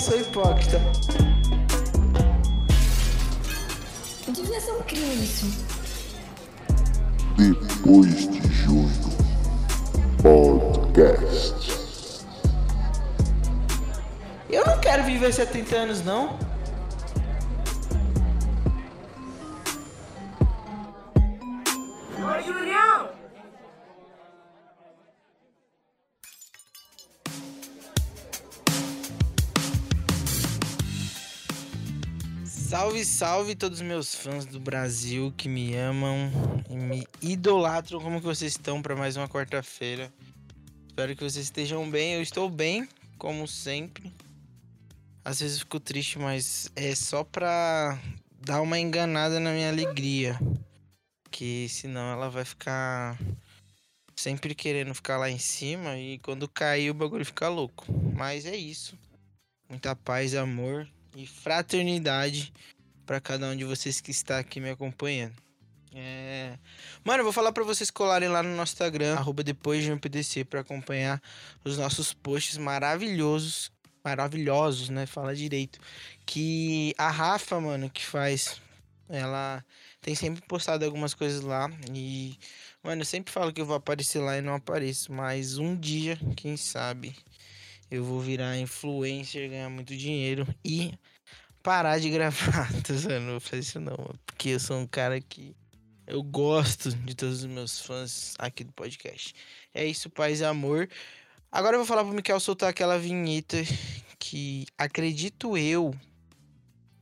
sou hipócrita. Devia ser um crime isso. Depois de junho. Podcast. Eu não quero viver 70 anos, não. Salve, salve todos os meus fãs do Brasil que me amam e me idolatram. Como que vocês estão para mais uma quarta-feira? Espero que vocês estejam bem. Eu estou bem, como sempre. Às vezes fico triste, mas é só pra dar uma enganada na minha alegria. Que senão ela vai ficar sempre querendo ficar lá em cima e quando cair o bagulho fica louco. Mas é isso. Muita paz, amor e fraternidade para cada um de vocês que está aqui me acompanhando. É... Mano, eu vou falar para vocês colarem lá no nosso Instagram, arroba depois de MPDC, para acompanhar os nossos posts maravilhosos. Maravilhosos, né? Fala direito. Que a Rafa, mano, que faz. Ela tem sempre postado algumas coisas lá. E, mano, eu sempre falo que eu vou aparecer lá e não apareço. Mas um dia, quem sabe, eu vou virar influencer, ganhar muito dinheiro e parar de gravar. Tô zoando, não vou fazer isso não, porque eu sou um cara que eu gosto de todos os meus fãs aqui do podcast. É isso, paz e amor. Agora eu vou falar pro Mikael soltar aquela vinheta que acredito eu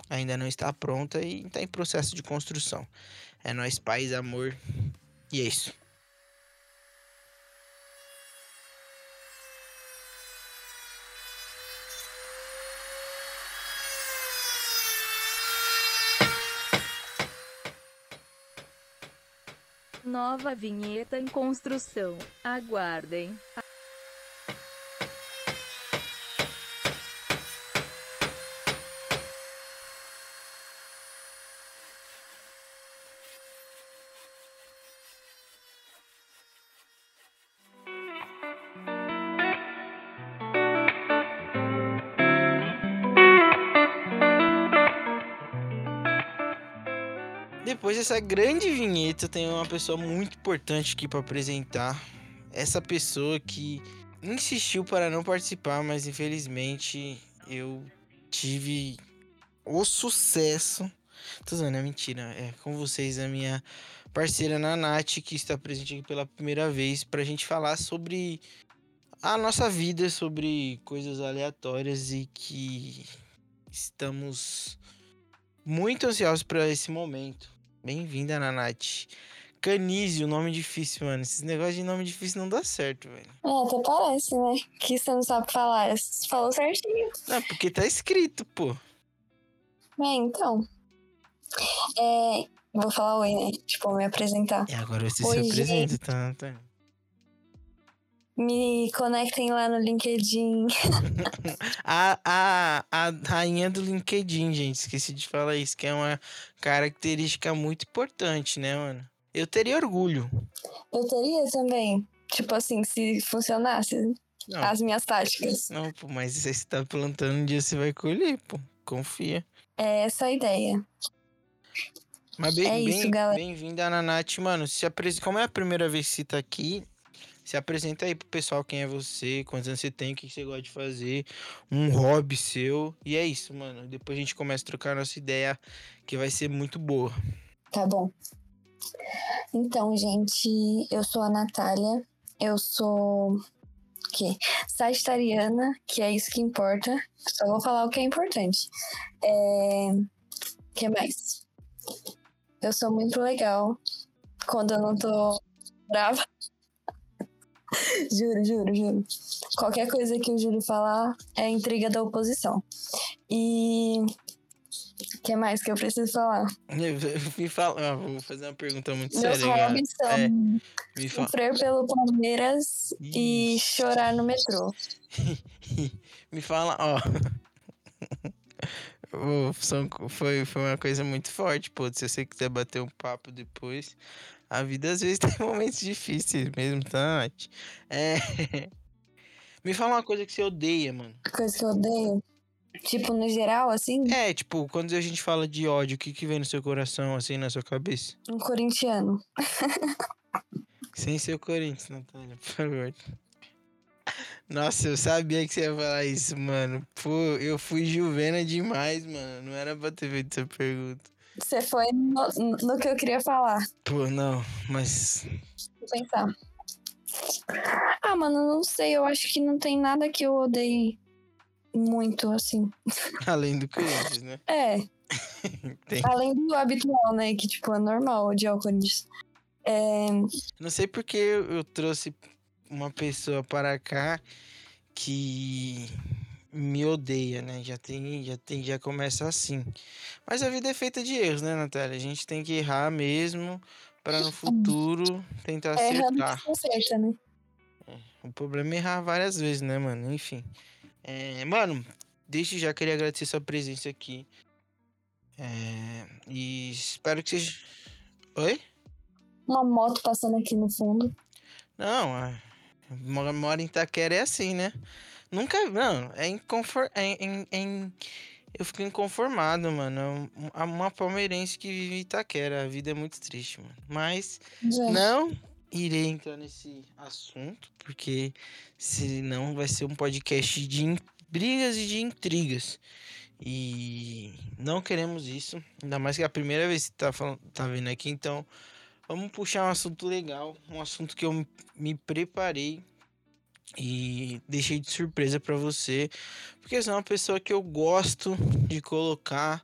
ainda não está pronta e está em processo de construção. É nós, paz, amor. E é isso. Nova vinheta em construção. Aguardem. Depois dessa grande vinheta, tenho uma pessoa muito importante aqui para apresentar. Essa pessoa que insistiu para não participar, mas infelizmente eu tive o sucesso. Tô usando, é mentira. É com vocês a minha parceira Nanate, que está presente aqui pela primeira vez, pra gente falar sobre a nossa vida, sobre coisas aleatórias e que estamos muito ansiosos para esse momento. Bem-vinda, Nanate. Canise, o nome difícil, mano. Esses negócios de nome difícil não dá certo, velho. É, até parece, né? Que você não sabe falar. Você falou certinho. Não, porque tá escrito, pô. É, então. É, vou falar oi, né? Tipo, me apresentar. E agora você Oi, se apresenta, tá? tá. Me conectem lá no LinkedIn. A, a, a rainha do LinkedIn, gente. Esqueci de falar isso, que é uma característica muito importante, né, mano? Eu teria orgulho. Eu teria também. Tipo assim, se funcionasse Não, as minhas táticas. não pô, mas se você tá plantando, um dia você vai colher, pô. Confia. É essa a ideia. Mas bem, É isso, bem, galera. bem-vinda, Nanate. Mano, se apres... como é a primeira vez que você tá aqui, se apresenta aí pro pessoal quem é você, quantos anos você tem, o que você gosta de fazer, um hobby seu. E é isso, mano. Depois a gente começa a trocar nossa ideia, que vai ser muito boa. Tá bom. Então, gente, eu sou a Natália. Eu sou. O quê? Sagitariana, que é isso que importa. Só vou falar o que é importante. É. Que mais? Eu sou muito legal quando eu não tô brava. Juro, juro, juro. Qualquer coisa que o Júlio falar é intriga da oposição. E. O que mais que eu preciso falar? Me fala, ah, vou fazer uma pergunta muito Meus séria, hobbies são É, me fala. sofrer pelo Palmeiras e chorar no metrô. Me fala, ó. Foi, foi uma coisa muito forte, pô. Se você quiser bater um papo depois. A vida às vezes tem momentos difíceis mesmo, Nath? É. Me fala uma coisa que você odeia, mano. Coisa que eu odeio. Tipo, no geral, assim, É, tipo, quando a gente fala de ódio, o que que vem no seu coração, assim, na sua cabeça? um corintiano. Sem ser o Corinthians, Natália, por favor. Nossa, eu sabia que você ia falar isso, mano. Pô, eu fui juvena demais, mano. Não era pra ter feito essa pergunta. Você foi no, no que eu queria falar. Pô, não, mas. Vou pensar. Ah, mano, não sei. Eu acho que não tem nada que eu odeie muito, assim. Além do Corinthians, né? É, além do habitual, né? Que, tipo, é normal odiar o Corinthians. É, Não sei porque eu trouxe uma pessoa para cá que me odeia, né? Já tem, já tem, já começa assim. Mas a vida é feita de erros, né, Natália? A gente tem que errar mesmo para no futuro tentar é acertar. conserta, né? O problema é errar várias vezes, né, mano? Enfim. É, mano, desde já queria agradecer sua presença aqui. É, e espero que seja. Oi? Uma moto passando aqui no fundo. Não, a- mora em Itaquera é assim, né? Nunca. Não, é inconfor... é, é, é Eu fico inconformado, mano. É um- Uma palmeirense que vive em Itaquera. A vida é muito triste, mano. Mas Gente, não irei entrar nesse assunto, porque senão vai ser um podcast de brigas e de intrigas. E não queremos isso. Ainda mais que é a primeira vez que tá, falando, tá vindo aqui, então vamos puxar um assunto legal, um assunto que eu me preparei e deixei de surpresa pra você, porque você é uma pessoa que eu gosto de colocar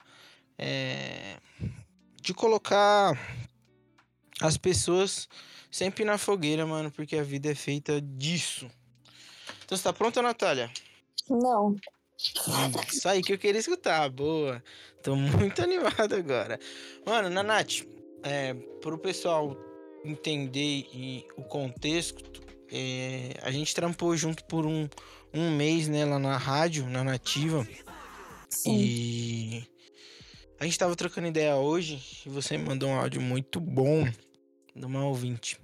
é, de colocar as pessoas sempre na fogueira, mano, porque a vida é feita disso. Então você tá pronta, Natália? não. Isso aí que eu queria escutar, boa. Tô muito animado agora. Mano, Nanate, é, pro pessoal entender e o contexto, é, a gente trampou junto por um, um mês, né, lá na rádio, na Nativa. Sim. E a gente tava trocando ideia hoje e você me mandou um áudio muito bom de uma ouvinte.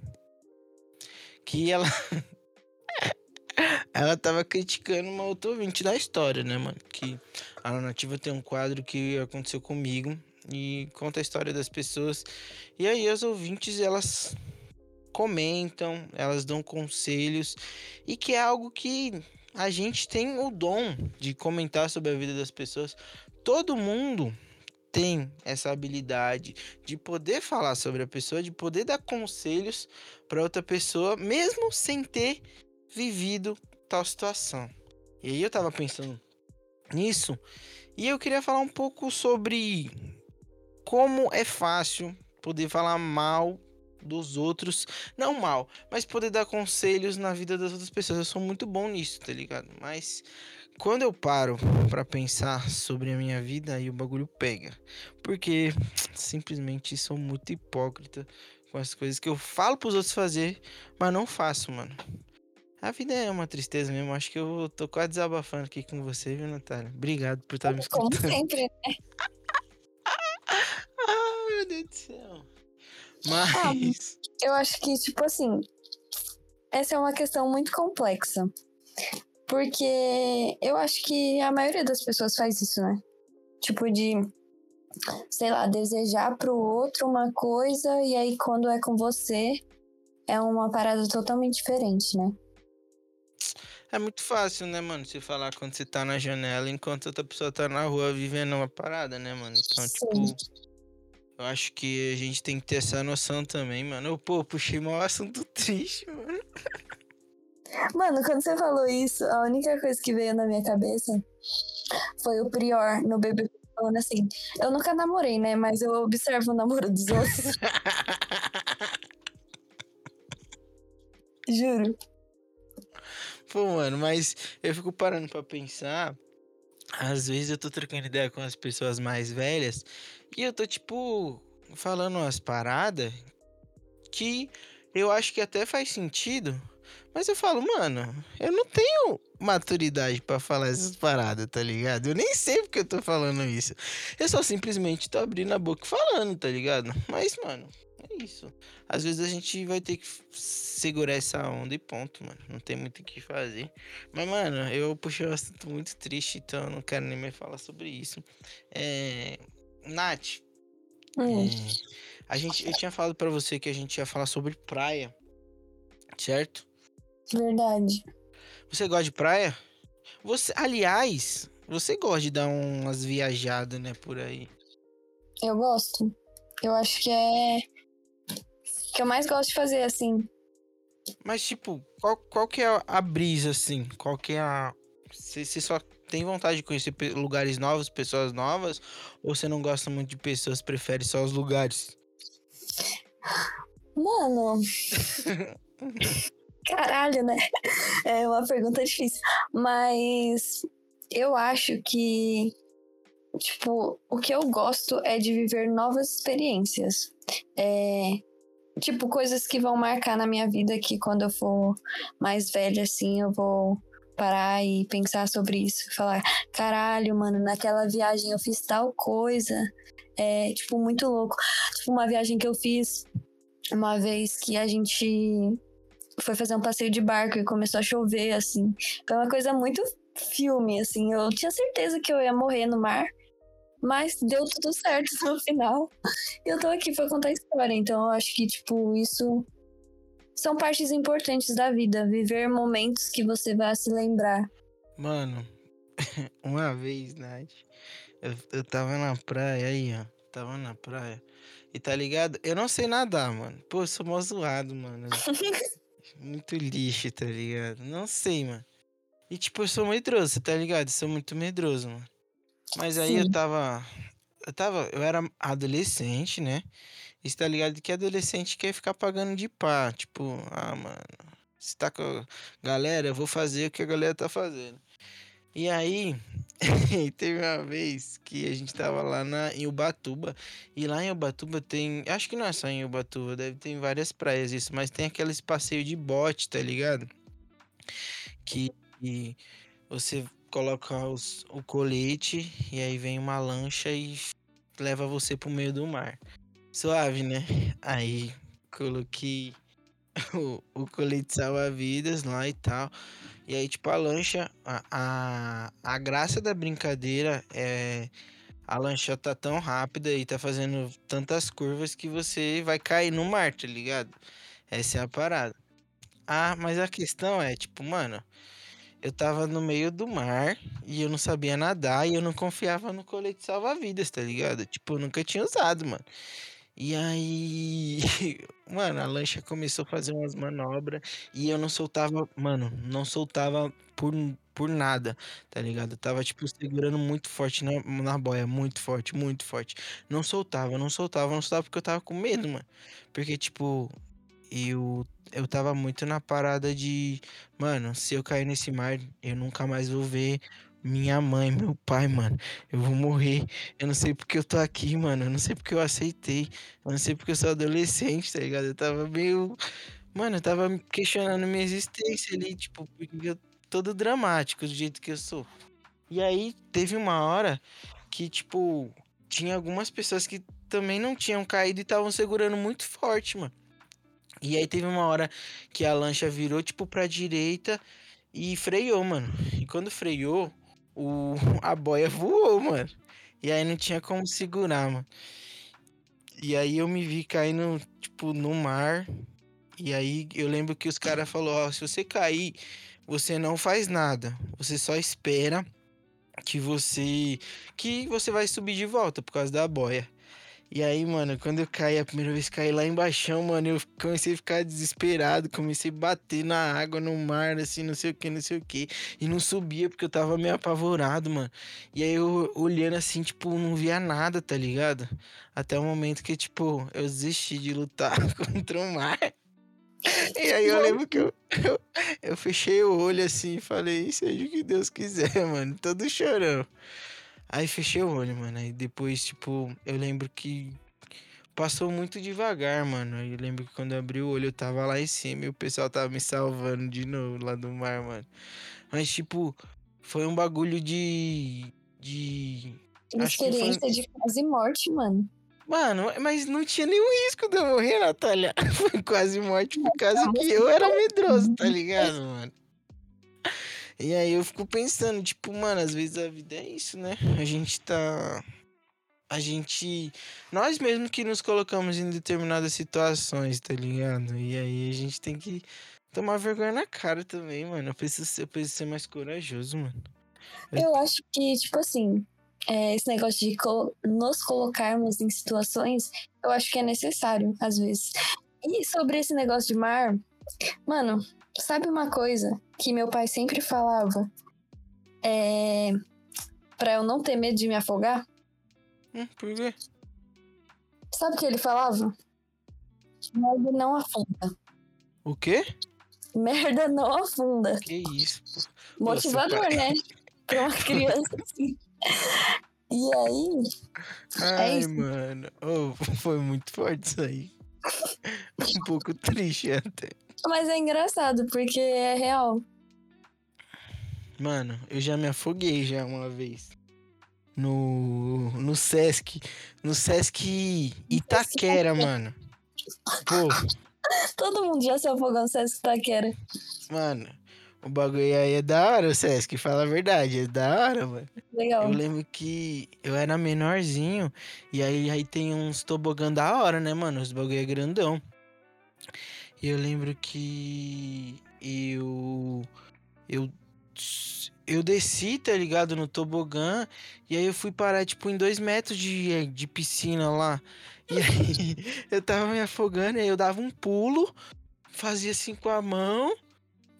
Que ela. ela tava criticando uma outra ouvinte da história, né, mano? Que a Nativa tem um quadro que aconteceu comigo e conta a história das pessoas. E aí as ouvintes, elas comentam, elas dão conselhos e que é algo que a gente tem o dom de comentar sobre a vida das pessoas. Todo mundo tem essa habilidade de poder falar sobre a pessoa, de poder dar conselhos para outra pessoa, mesmo sem ter vivido tal situação. E aí eu tava pensando nisso e eu queria falar um pouco sobre como é fácil poder falar mal dos outros, não mal, mas poder dar conselhos na vida das outras pessoas. Eu sou muito bom nisso, tá ligado? Mas quando eu paro pra pensar sobre a minha vida, aí o bagulho pega. Porque simplesmente sou muito hipócrita com as coisas que eu falo pros outros fazer, mas não faço, mano. A vida é uma tristeza mesmo. Acho que eu tô quase desabafando aqui com você, viu, Natália? Obrigado por estar me Como escutando. sempre. Ah, meu Deus do céu. Mas. Eu acho que, tipo assim, essa é uma questão muito complexa. Porque eu acho que a maioria das pessoas faz isso, né? Tipo de, sei lá, desejar pro outro uma coisa e aí quando é com você é uma parada totalmente diferente, né? É muito fácil, né, mano? Você falar quando você tá na janela enquanto outra pessoa tá na rua vivendo uma parada, né, mano? Então, Sim. tipo. Eu acho que a gente tem que ter essa noção também, mano. Eu, pô, puxei mal assunto triste, mano. Mano, quando você falou isso, a única coisa que veio na minha cabeça foi o Prior no BBB falando assim: Eu nunca namorei, né? Mas eu observo o namoro dos outros. Juro. Pô, mano, mas eu fico parando pra pensar. Às vezes eu tô trocando ideia com as pessoas mais velhas e eu tô, tipo, falando umas paradas que eu acho que até faz sentido. Mas eu falo, mano, eu não tenho maturidade pra falar essas paradas, tá ligado? Eu nem sei porque eu tô falando isso. Eu só simplesmente tô abrindo a boca falando, tá ligado? Mas, mano, isso. Às vezes a gente vai ter que segurar essa onda e ponto, mano. Não tem muito o que fazer. Mas, mano, eu puxei um assunto muito triste, então eu não quero nem mais falar sobre isso. É. Nath, Hum, a gente, eu tinha falado pra você que a gente ia falar sobre praia, certo? verdade. Você gosta de praia? Você, aliás, você gosta de dar umas viajadas, né, por aí. Eu gosto. Eu acho que é. Que eu mais gosto de fazer, assim. Mas, tipo, qual, qual que é a- brisa, assim? Qual que é a. Você só tem vontade de conhecer lugares novos, pessoas novas? Ou você não gosta muito de pessoas, prefere só os lugares? Mano. Caralho, né? É uma pergunta difícil. Mas eu acho que, tipo, o que eu gosto é de viver novas experiências. É, tipo, coisas que vão marcar na minha vida que quando eu for mais velha, assim, eu vou parar e pensar sobre isso. Falar, caralho, mano, naquela viagem eu fiz tal coisa. É, tipo, muito louco. Tipo, uma viagem que eu fiz uma vez que a gente foi fazer um passeio de barco e começou a chover, assim. Foi uma coisa muito filme, assim. Eu tinha certeza que eu ia morrer no mar, mas deu tudo certo no final. E eu tô aqui pra contar a história, então eu acho que, tipo, isso são partes importantes da vida. Viver momentos que você vai se lembrar. Mano, uma vez, Nath, eu, eu tava na praia aí, ó. Tava na praia. E tá ligado? Eu não sei nadar, mano. Pô, eu sou mó zoado, mano. muito lixo, tá ligado? Não sei, mano. E tipo, eu sou medroso, tá ligado? Eu sou muito medroso, mano. Mas aí eu Sim. tava. Eu tava. Eu era adolescente, né? E você tá ligado que adolescente quer ficar pagando de pá. Tipo, ah, mano. Se tá com a galera, eu vou fazer o que a galera tá fazendo. E aí, teve uma vez que a gente tava lá na, em Ubatuba. E lá em Ubatuba tem. Acho que não é só em Ubatuba, deve ter várias praias isso. Mas tem aqueles passeios de bote, tá ligado? Que, que você coloca os- o colete e aí vem uma lancha e leva você pro meio do mar. Suave, né? Aí coloquei o, o colete salva-vidas lá e tal. E aí, tipo, a lancha, a, a, a graça da brincadeira é a lancha tá tão rápida e tá fazendo tantas curvas que você vai cair no mar, tá ligado? Essa é a parada. Ah, mas a questão é, tipo, mano, eu tava no meio do mar e eu não sabia nadar e eu não confiava no colete salva-vidas, tá ligado? Tipo, eu nunca tinha usado, mano. E aí, mano, a lancha começou a fazer umas manobras e eu não soltava, mano, não soltava por, por nada, tá ligado? Eu tava, tipo, segurando muito forte na, na boia, muito forte, muito forte. Não soltava, não soltava, não soltava porque eu tava com medo, mano. Porque, tipo, eu, eu tava muito na parada de, mano, se eu cair nesse mar, eu nunca mais vou ver minha mãe, meu pai, mano. Eu vou morrer. Eu não sei porque eu tô aqui, mano. Eu não sei porque eu aceitei. Eu não sei porque eu sou adolescente, tá ligado? Eu tava meio. Mano, eu tava questionando minha existência ali, tipo, porque eu todo dramático do jeito que eu sou. E aí teve uma hora que, tipo, tinha algumas pessoas que também não tinham caído e estavam segurando muito forte, mano. E aí teve uma hora que a lancha virou, tipo, pra direita e freou, mano. E quando freou, o... a boia voou, mano. E aí não tinha como segurar, mano. E aí eu me vi caindo, tipo, no mar. E aí eu lembro que os caras falaram, ó, se você cair, você não faz nada. Você só espera que você. que você vai subir de volta por causa da boia. E aí, mano, quando eu caí, a primeira vez caí lá embaixo, mano, eu comecei a ficar desesperado, comecei a bater na água, no mar, assim, não sei o que, não sei o que. E não subia porque eu tava meio apavorado, mano. E aí eu olhando assim, tipo, não via nada, tá ligado? Até o momento que, tipo, eu desisti de lutar contra o mar. E aí eu lembro que eu, eu, eu fechei o olho assim e falei, seja o que Deus quiser, mano. Todo chorão. Aí fechei o olho, mano. Aí depois, tipo, eu lembro que passou muito devagar, mano. Aí eu lembro que quando eu abri o olho eu tava lá em cima e o pessoal tava me salvando de novo lá do mar, mano. Mas, tipo, foi um bagulho de. de. Uma que foi- experiência de quase morte, mano. Mano, mas não tinha nenhum risco de eu morrer, Natália. Foi quase morte por causa que eu era medroso, tá ligado, mano? E aí eu fico pensando, tipo, mano, às vezes a vida é isso, né? A gente tá. A gente. Nós mesmos que nos colocamos em determinadas situações, tá ligado? E aí a gente tem que tomar vergonha na cara também, mano. Eu preciso ser, eu preciso ser mais corajoso, mano. Eu acho que, tipo assim, é, esse negócio de co- nos colocarmos em situações, eu acho que é necessário, às vezes. E sobre esse negócio de mar, mano, sabe uma coisa que meu pai sempre falava? É. Pra eu não ter medo de me afogar? Hum, por quê? Sabe o que ele falava? Merda não afunda. O quê? Merda não afunda. Que isso. Motivador, pai. né? Pra uma criança assim. E aí, Ai, isso. mano. Oh, foi muito forte isso aí. Um pouco triste até. Mas é engraçado, porque é real. Mano, eu já me afoguei já uma vez. No, no Sesc. No Sesc Itaquera, mano. Pô, Todo mundo já se afogou no Sesc Taquera. mano. O bagulho aí é da hora, o Sesc. Fala a verdade, é da hora, mano. Legal. Eu lembro que eu era menorzinho. E aí, aí tem uns tobogã da hora, né, mano? Os bagulho é grandão. E eu lembro que eu. Eu. Eu desci, tá ligado? No tobogã. E aí eu fui parar, tipo, em dois metros de, de piscina lá. E aí eu tava me afogando. E aí eu dava um pulo, fazia assim com a mão.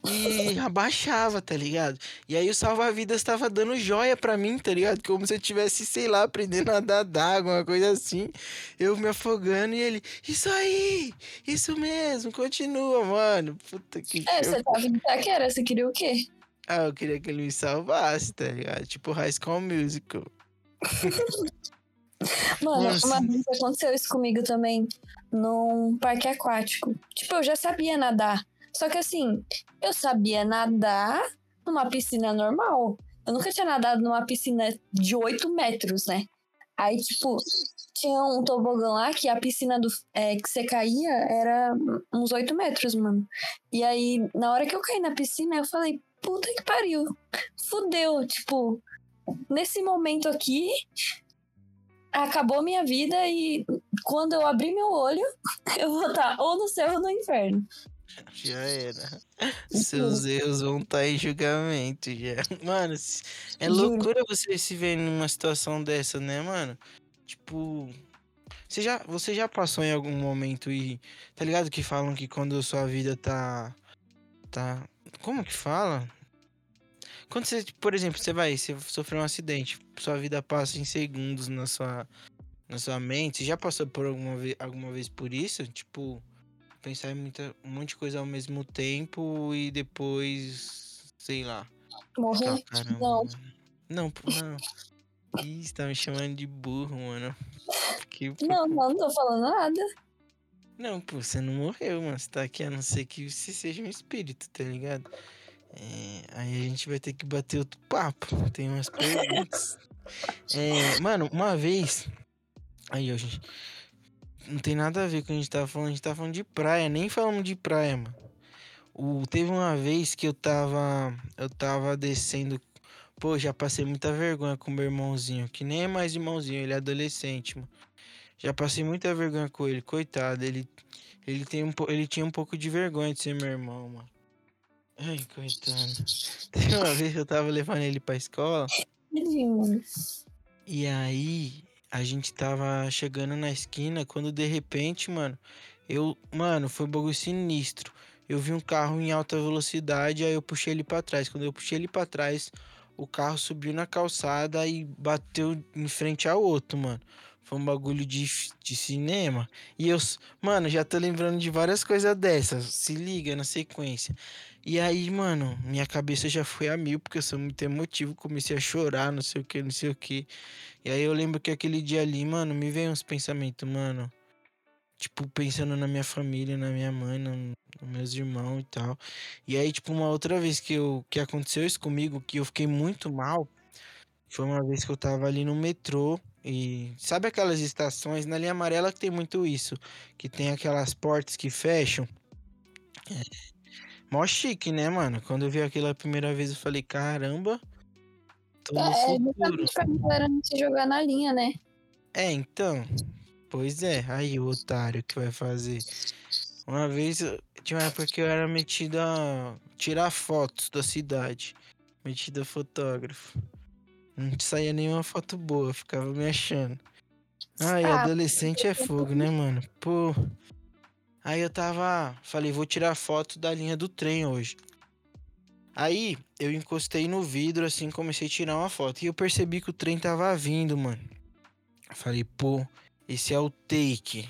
E abaixava, tá ligado? E aí o salva-vidas tava dando joia pra mim, tá ligado? Como se eu tivesse, sei lá, aprendendo a nadar d'água, uma coisa assim. Eu me afogando e ele, isso aí! Isso mesmo, continua, mano. Puta que É, você tava em Taquera, você queria o quê? Ah, eu queria que ele me salvasse, tá ligado? Tipo High School Musical. Mano, Nossa. uma vez aconteceu isso comigo também, num parque aquático. Tipo, eu já sabia nadar. Só que assim, eu sabia nadar numa piscina normal. Eu nunca tinha nadado numa piscina de 8 metros, né? Aí, tipo, tinha um tobogã lá que a piscina do, é, que você caía era uns 8 metros, mano. E aí, na hora que eu caí na piscina, eu falei, puta que pariu. Fudeu, tipo, nesse momento aqui, acabou minha vida e quando eu abrir meu olho, eu vou estar ou no céu ou no inferno. Já era. Seus erros vão estar em julgamento já. Mano, é Juro. loucura você se ver numa situação dessa, né, mano? Tipo. Você já, você já passou em algum momento e. Tá ligado que falam que quando sua vida tá. Tá. Como que fala? Quando você, por exemplo, você vai, você sofreu um acidente, sua vida passa em segundos na sua, na sua mente. Você já passou por alguma vez, alguma vez por isso? Tipo, pensar em muita, um monte de coisa ao mesmo tempo e depois, sei lá. Morrer? Não. Não, pô, não. Ih, você tá me chamando de burro, mano. Que, Não, não, não tô falando nada. Não, pô, você não morreu, mano. Você tá aqui a não ser que você seja um espírito, tá ligado? É, aí a gente vai ter que bater outro papo. Tem umas perguntas. É, mano, uma vez. Aí, ó, gente. Não tem nada a ver com o que a gente tava falando. A gente tava falando de praia. Nem falamos de praia, mano. O, teve uma vez que eu tava. Eu tava descendo. Pô, já passei muita vergonha com meu irmãozinho. Que nem é mais irmãozinho, ele é adolescente, mano. Já passei muita vergonha com ele, coitado. Ele, ele, tem um, ele tinha um pouco de vergonha de ser meu irmão, mano. Ai, coitado. Teve uma vez que eu tava levando ele pra escola. E aí, a gente tava chegando na esquina quando de repente, mano, eu, mano, foi um bagulho sinistro. Eu vi um carro em alta velocidade, aí eu puxei ele pra trás. Quando eu puxei ele pra trás, o carro subiu na calçada e bateu em frente ao outro, mano. Foi um bagulho de, de cinema. E eu, mano, já tô lembrando de várias coisas dessas. Se liga na sequência. E aí, mano, minha cabeça já foi a mil, porque eu sou muito emotivo. Comecei a chorar, não sei o que, não sei o que. E aí eu lembro que aquele dia ali, mano, me veio uns pensamentos, mano. Tipo, pensando na minha família, na minha mãe, no- nos meus irmãos e tal. E aí, tipo, uma outra vez que, eu, que aconteceu isso comigo, que eu fiquei muito mal, foi uma vez que eu tava ali no metrô E sabe aquelas estações na linha amarela que tem muito isso, que tem aquelas portas que fecham. É. Mó chique, né, mano? Quando eu vi aquilo a primeira vez, eu falei, caramba, tô no É, futuro. pra não se jogar na linha, né? É, então. Pois é, aí o otário que vai fazer. Uma vez, tinha uma época que eu era metido a tirar fotos da cidade. Metido a fotógrafo. Não saía nenhuma foto boa, ficava me achando. Ai, Ah, adolescente é fogo, né, mano? Pô. Aí eu tava. Falei, vou tirar foto da linha do trem hoje. Aí eu encostei no vidro assim, comecei a tirar uma foto. E eu percebi que o trem tava vindo, mano. Falei, pô, esse é o take.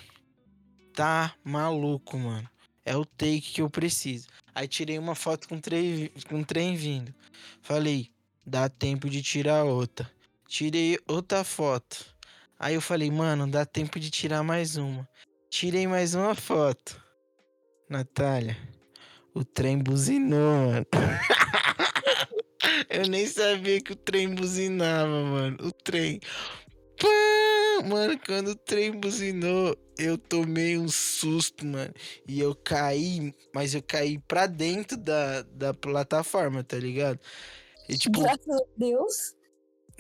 Tá maluco, mano. É o take que eu preciso. Aí tirei uma foto com o trem, com o trem vindo. Falei, dá tempo de tirar outra. Tirei outra foto. Aí eu falei, mano, dá tempo de tirar mais uma. Tirei mais uma foto. Natália, o trem buzinou, mano. eu nem sabia que o trem buzinava, mano. O trem. Mano, quando o trem buzinou, eu tomei um susto, mano. E eu caí, mas eu caí pra dentro da, da plataforma, tá ligado? E tipo, Graças a Deus.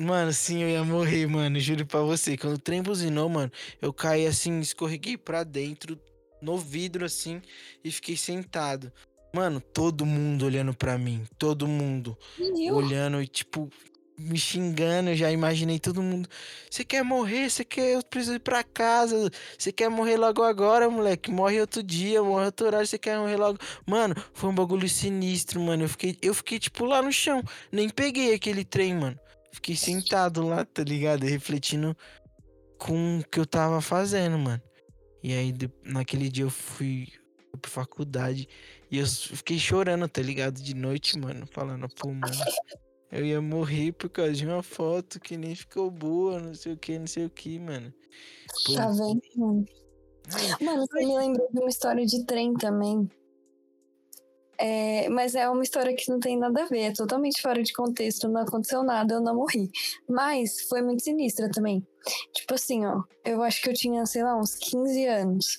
Mano, sim, eu ia morrer, mano. Juro pra você. Quando o trem buzinou, mano, eu caí assim, escorreguei pra dentro, no vidro assim, e fiquei sentado. Mano, todo mundo olhando pra mim. Todo mundo olhando e, tipo, me xingando. Eu já imaginei todo mundo. Você quer morrer? Você quer. Eu preciso ir pra casa. Você quer morrer logo agora, moleque? Morre outro dia, morre outro horário. Você quer morrer logo. Mano, foi um bagulho sinistro, mano. Eu fiquei, eu fiquei, tipo, lá no chão. Nem peguei aquele trem, mano. Fiquei sentado lá, tá ligado? Refletindo com o que eu tava fazendo, mano. E aí, naquele dia eu fui, pra faculdade e eu fiquei chorando, tá ligado? De noite, mano. Falando, pô, mano. Eu ia morrer por causa de uma foto que nem ficou boa, não sei o que, não sei o que, mano. Pô, Tá vendo, mano? Mano, você me lembrou de uma história de trem também. É, mas é uma história que não tem nada a ver, é totalmente fora de contexto, não aconteceu nada, eu não morri. Mas foi muito sinistra também. Tipo assim, ó, eu acho que eu tinha, sei lá, uns 15 anos.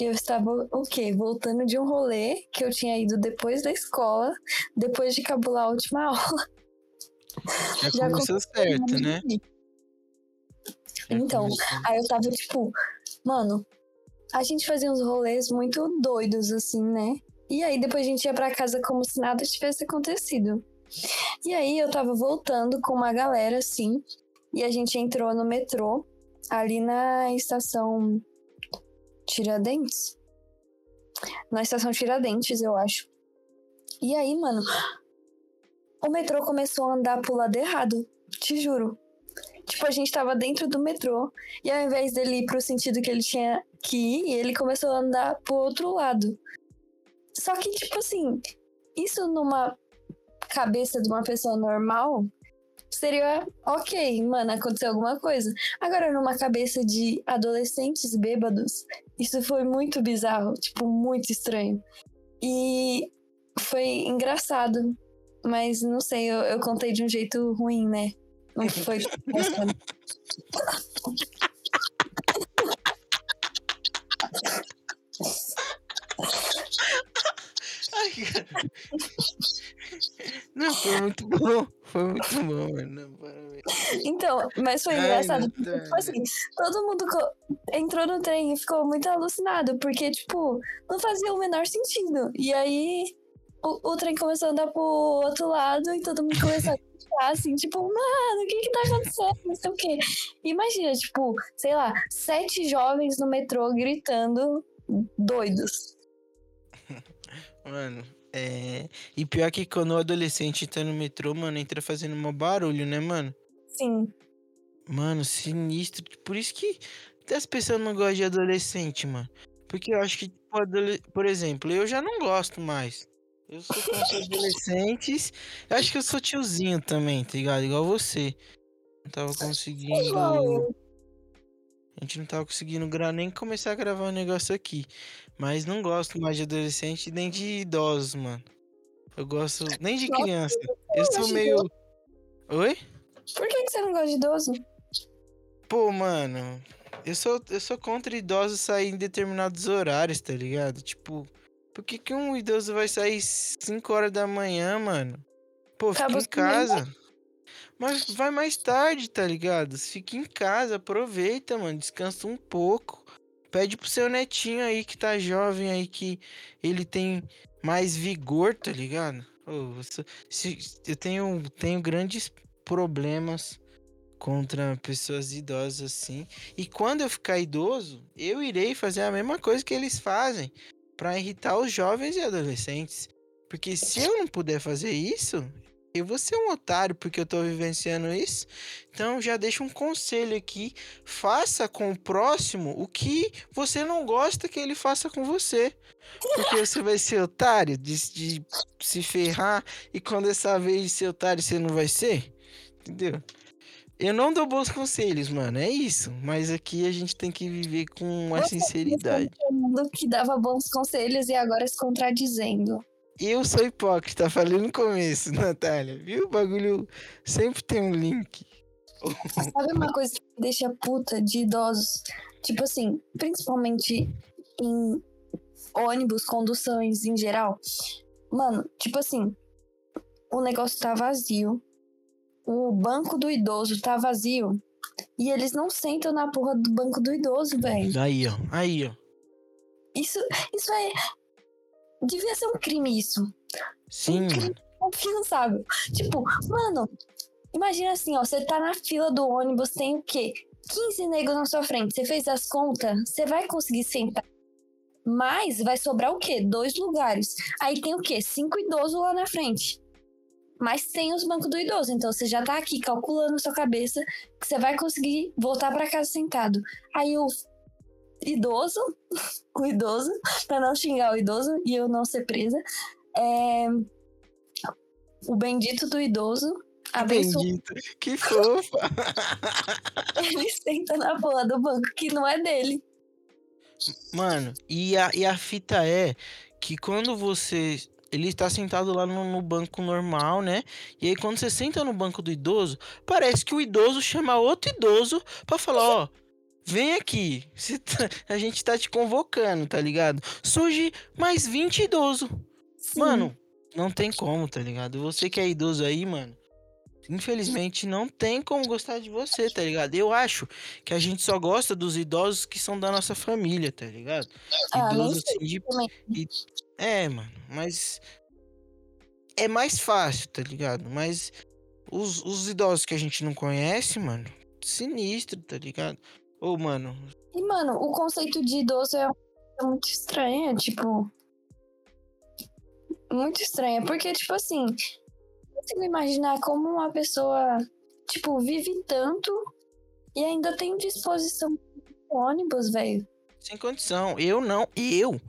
E eu estava, o quê? Voltando de um rolê que eu tinha ido depois da escola, depois de cabular a última aula. já já começou certo, né? Então, Aí eu tava tipo, mano, a gente fazia uns rolês muito doidos, assim, né? E aí depois a gente ia pra casa como se nada tivesse acontecido. E aí eu tava voltando com uma galera, assim, e a gente entrou no metrô, ali na estação Tiradentes. Na estação Tiradentes, eu acho. E aí, mano, o metrô começou a andar pro lado errado, te juro. Tipo, a gente tava dentro do metrô, e ao invés dele ir pro sentido que ele tinha que ir, ele começou a andar pro outro lado. Só que, tipo assim, isso numa cabeça de uma pessoa normal seria ok, mano, aconteceu alguma coisa. Agora, numa cabeça de adolescentes bêbados, isso foi muito bizarro, tipo, muito estranho. E foi engraçado, mas não sei, eu, eu contei de um jeito ruim, né? Não foi. Não, foi muito bom. Foi muito bom, mano. Então, mas foi Ai, engraçado. Porque, Natália. tipo assim, todo mundo entrou no trem e ficou muito alucinado, porque, tipo, não fazia o menor sentido. E aí o, o trem começou a andar pro outro lado e todo mundo começou a gritar assim, tipo, mano, o que que tá acontecendo? Não sei o quê. Imagina, tipo, sei lá, sete jovens no metrô gritando doidos. Mano, é. E pior que quando o adolescente tá no metrô, mano, entra fazendo um barulho, né, mano? Sim. Mano, sinistro. Por isso que as pessoas não gostam de adolescente, mano. Porque eu acho que, tipo, adole- por exemplo, eu já não gosto mais. Eu sou com os adolescentes. Eu acho que eu sou tiozinho também, tá ligado? Igual você. Não tava conseguindo. A gente não tava conseguindo gra... nem começar a gravar um negócio aqui. Mas não gosto mais de adolescente nem de idosos, mano. Eu gosto nem de criança. Eu sou meio. Oi? Por que, que você não gosta de idoso? pô, mano, eu sou, eu sou contra idosos sair em determinados horários, tá ligado? Tipo, por que, que um idoso vai sair 5 horas da manhã, mano? Pô, fica em casa. Mas vai mais tarde, tá ligado? Fica em casa, aproveita, mano. Descansa um pouco. Pede pro seu netinho aí que tá jovem aí, que ele tem mais vigor, tá ligado? Eu, tenho, tenho grandes problemas contra pessoas idosas assim. E quando eu ficar idoso, eu irei fazer a mesma coisa que eles fazem pra irritar os jovens e adolescentes. Porque se eu não puder fazer isso, eu vou ser um otário porque eu tô vivenciando isso. Então já deixo um conselho aqui, faça com o próximo o que você não gosta que ele faça com você. Porque você vai ser otário de, de se ferrar e quando essa vez de ser otário você não vai ser. Entendeu? Eu não dou bons conselhos, mano. É isso. Mas aqui a gente tem que viver com a sinceridade. Todo mundo que dava bons conselhos e agora se contradizendo. Eu sou hipócrita, falei no começo, Natália. Viu? O bagulho sempre tem um link. Sabe uma coisa que deixa puta de idosos? Tipo assim, principalmente em ônibus, conduções em geral. Mano, tipo assim, o negócio tá vazio. O banco do idoso tá vazio. E eles não sentam na porra do banco do idoso, velho. Aí, ó. Aí, ó. Isso, isso é. Devia ser um crime, isso. Sim, mano. Infiançável. Tipo, mano, imagina assim, ó, você tá na fila do ônibus, tem o quê? 15 negros na sua frente. Você fez as contas, você vai conseguir sentar. Mas vai sobrar o quê? Dois lugares. Aí tem o quê? Cinco idosos lá na frente. Mas tem os bancos do idoso. Então você já tá aqui calculando na sua cabeça que você vai conseguir voltar pra casa sentado. Aí o idoso, o idoso, pra não xingar o idoso e eu não ser presa, é o bendito do idoso abençoa Bendito. Que fofa. ele senta na porra do banco que não é dele. Mano, e a, e a fita é que quando você. Ele está sentado lá no, no banco normal, né? E aí, quando você senta no banco do idoso, parece que o idoso chama outro idoso pra falar: Ó, vem aqui, tá- a gente tá te convocando, tá ligado? Surge mais 20 idosos. Sim. Mano, não tem como, tá ligado? Você que é idoso aí, mano. Infelizmente não tem como gostar de você, tá ligado? Eu acho que a gente só gosta dos idosos que são da nossa família, tá ligado? Ah, nem Idoso sei assim de. É, mano, mas. É mais fácil, tá ligado? Mas os, os idosos que a gente não conhece, mano, sinistro, tá ligado? Ô, mano, E, mano, o conceito de idoso é uma coisa muito estranha, tipo. Muito estranha, porque, tipo assim, não consigo imaginar como uma pessoa, tipo, vive tanto e ainda tem disposição pro ônibus, velho. sem condição. Eu não. Eu.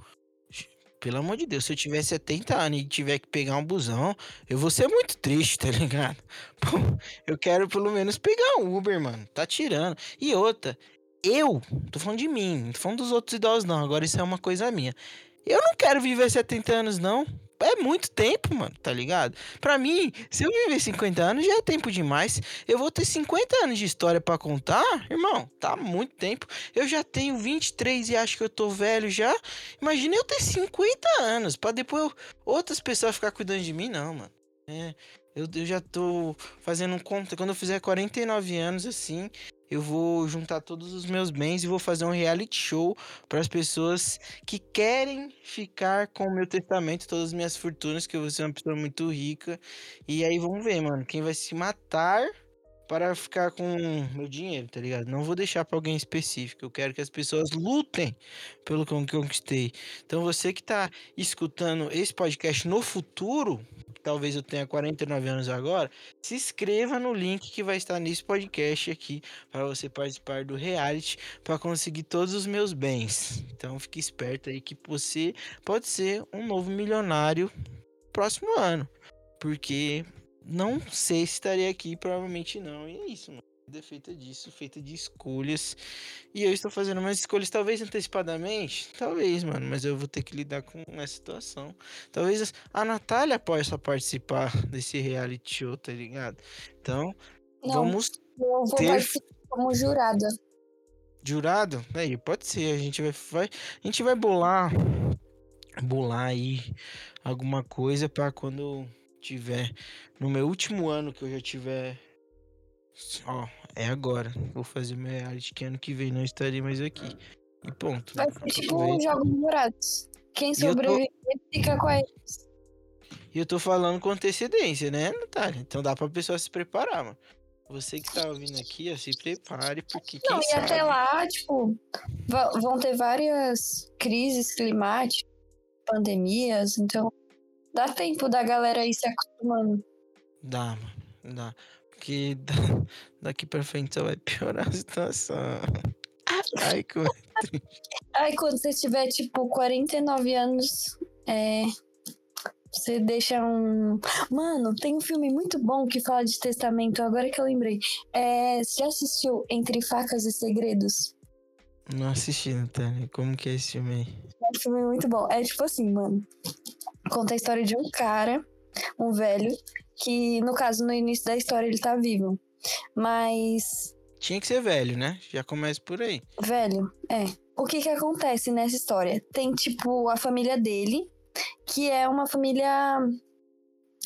Pelo amor de Deus, se eu tiver 70 anos e tiver que pegar um busão, eu vou ser muito triste, tá ligado? Pô, eu quero pelo menos pegar um Uber, mano. Tá tirando. E outra, eu, tô falando de mim, não tô falando dos outros idosos, não. Agora isso é uma coisa minha. Eu não quero viver 70 anos, não. É muito tempo, mano, tá ligado? Pra mim, se eu viver 50 anos, já é tempo demais. Eu vou ter 50 anos de história pra contar, irmão. Tá muito tempo. Eu já tenho 23 e acho que eu tô velho já. Imagina eu ter 50 anos, pra depois eu- outras pessoas ficar cuidando de mim, não, mano. É, eu, eu já tô fazendo conta. Quando eu fizer 49 anos, assim, eu vou juntar todos os meus bens e vou fazer um reality show para as pessoas que querem ficar com o meu testamento, todas as minhas fortunas, que eu vou ser uma pessoa muito rica. E aí vamos ver, mano, quem vai se matar para ficar com meu dinheiro, tá ligado? Não vou deixar para alguém específico. Eu quero que as pessoas lutem pelo que eu conquistei. Então você que tá escutando esse podcast no futuro, talvez eu tenha 49 anos agora, se inscreva no link que vai estar nesse podcast aqui para você participar do reality para conseguir todos os meus bens. Então fique esperto aí que você pode ser um novo milionário próximo ano, porque não sei se estarei aqui, provavelmente não. E é isso, mano. Vida é feita disso, feita de escolhas. E eu estou fazendo umas escolhas, talvez antecipadamente, talvez, mano, mas eu vou ter que lidar com essa situação. Talvez a Natália possa participar desse reality show, tá ligado? Então, Não, vamos eu vou ter- participar como jurada. Jurado? Aí, pode ser. A gente vai, vai, a gente vai bolar, bolar aí alguma coisa pra quando tiver no meu último ano que eu já tiver. Ó, é agora. Vou fazer meu reality que ano que vem não estarei mais aqui. E ponto. Vai ser tipo um jogos jurados. Quem E eu tô- sobreviver fica com a E eu tô falando com antecedência, né, Natália? Então dá pra pessoa se preparar, mano. Você que tá ouvindo aqui, ó, se prepare, porque quem Não, e sabe... até lá, tipo, vão ter várias crises climáticas, pandemias, então dá tempo da galera ir se acostumando. Dá, mano, dá. Da- daqui pra frente só vai piorar a situação. Ai, que... Aí quando você tiver, tipo, 49 anos, é. Você deixa um. Mano, tem um filme muito bom que fala de testamento, agora que eu lembrei. É, você já assistiu Entre Facas e Segredos? Não assisti, Natália. Como que é esse filme aí? É um filme muito bom. É tipo assim, mano. Conta a história de um cara, um velho, que no caso, no início da história, ele tá vivo. Mas, Tinha que ser velho, né? Já começa por aí. velho, é. O que que acontece nessa história? Tem, tipo, a família dele, que é uma família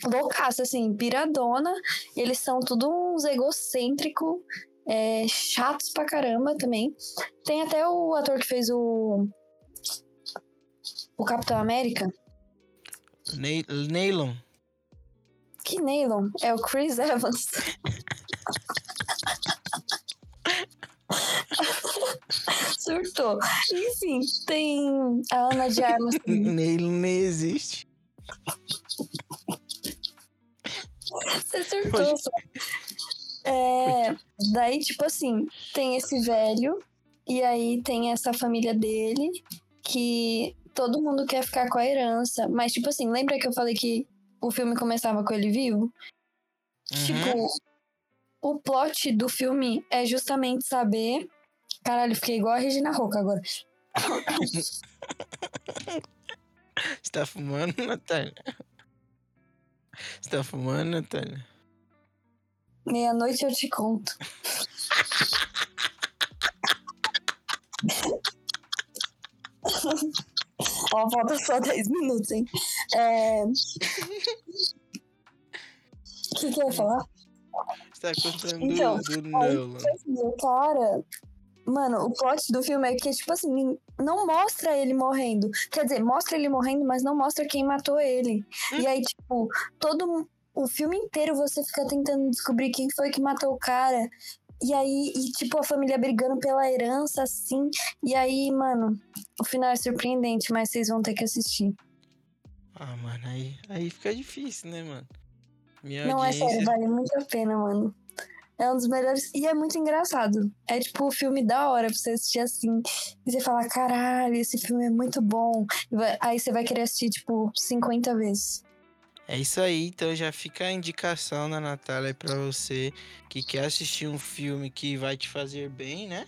loucaça, assim, piradona. Eles são tudo uns egocêntricos, é, chatos pra caramba também. Tem até o ator que fez o. O Capitão América. Ney- Neylon. Que Nylon? É o Chris Evans. Surtou. Enfim, tem a Ana de Armas. Neylon nem existe. Você surtou. É, daí, tipo assim, tem esse velho, e aí tem essa família dele, que todo mundo quer ficar com a herança. Mas, tipo assim, lembra que eu falei que o filme começava com ele vivo? Uhum. Tipo, o plot do filme é justamente saber. Caralho, fiquei igual a Regina Roca agora. Você tá fumando, Natália? Você tá fumando, Natália? Meia-noite eu te conto. Ó, falta só 10 minutos, hein? É... O que, que eu ia falar? Você tá contando Então, do, do aí- Nolan. O cara. Mano, o plot do filme é que, tipo assim, não mostra ele morrendo. Quer dizer, mostra ele morrendo, mas não mostra quem matou ele. E aí, tipo, todo o filme inteiro você fica tentando descobrir quem foi que matou o cara. E aí, e, tipo, a família brigando pela herança, assim. E aí, mano, o final é surpreendente, mas vocês vão ter que assistir. Ah, mano, aí, aí fica difícil, né, mano? Minha Não, é audiência... sério, vale muito a pena, mano. É um dos melhores. E é muito engraçado. É tipo o filme da hora pra você assistir assim. E você fala, caralho, esse filme é muito bom. Aí você vai querer assistir, tipo, 50 vezes. É isso aí, então já fica a indicação da Natália pra você que quer assistir um filme que vai te fazer bem, né?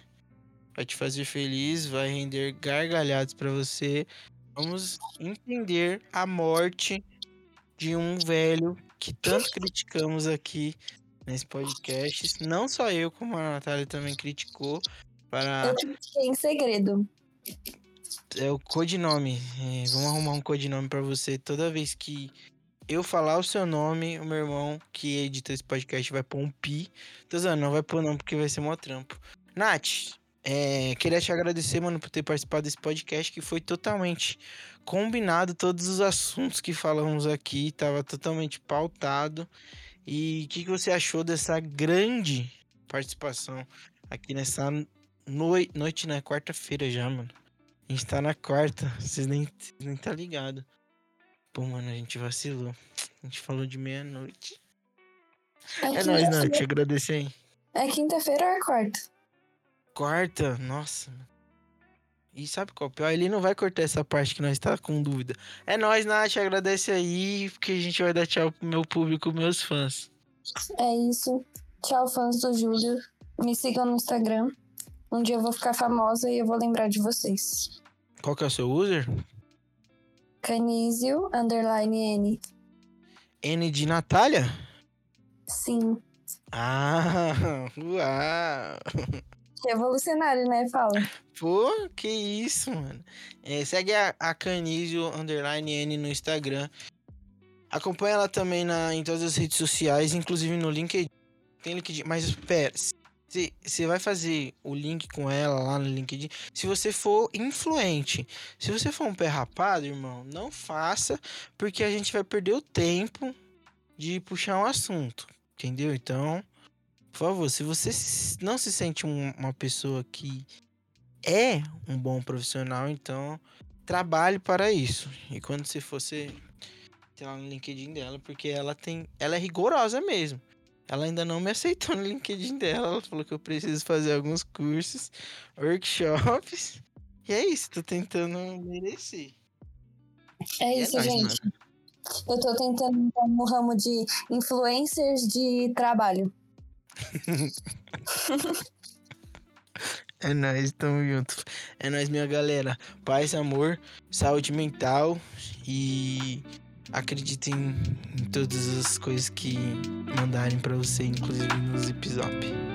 Vai te fazer feliz, vai render gargalhadas pra você. Vamos entender a morte de um velho que tanto criticamos aqui nesse podcast. Não só eu, como a Natália também criticou. Para Eu critiquei em segredo. é o codinome. É, vamos arrumar um codinome pra você toda vez que eu falar o seu nome, o meu irmão que edita esse podcast vai pôr um pi. Tô zoando, não vai pôr não, porque vai ser mó trampo. Nath, é, queria te agradecer, mano, por ter participado desse podcast que foi totalmente combinado todos os assuntos que falamos aqui, tava totalmente pautado. E o que, que você achou dessa grande participação aqui nessa noi noite, na quarta-feira já, mano? A gente tá na quarta, vocês nem, nem tá ligado. Pô, mano, a gente vacilou. A gente falou de meia-noite. É nóis, quinta-feira- Nath, agradecer aí. É quinta-feira ou é quarta? Quarta, nossa. E sabe qual é o pior? Ele não vai cortar essa parte que nós tá com dúvida. É nóis, Nath, agradece aí, porque a gente vai dar tchau pro meu público, meus fãs. É isso. Tchau, fãs do Júlio. Me sigam no Instagram. Um dia eu vou ficar famosa e eu vou lembrar de vocês. Qual que é o seu user? Canísio, underline N. N de Natália? Sim. Ah, uau. Revolucionário, né? Fala. Pô, que isso, mano. É, segue a, a Canizio underline N no Instagram. Acompanha ela também na, em todas as redes sociais, inclusive no LinkedIn. Tem LinkedIn, mas pera, você vai fazer o link com ela lá no LinkedIn se você for influente. Se você for um pé rapado, irmão, não faça, porque a gente vai perder o tempo de puxar um assunto, entendeu? Então, por favor, se você não se sente um- uma pessoa que é um bom profissional, então trabalhe para isso. E quando você for, você tem lá no LinkedIn dela, porque ela tem, ela é rigorosa mesmo. Ela ainda não me aceitou no LinkedIn dela. Ela falou que eu preciso fazer alguns cursos, workshops. E é isso, tô tentando merecer. É E isso, nóis, gente. Eu tô tentando entrar no ramo de influencers de trabalho. É nóis, tamo junto. É nóis, minha galera. Paz, amor, saúde mental e acreditem em todas as coisas que mandarem pra você, inclusive nos episódios.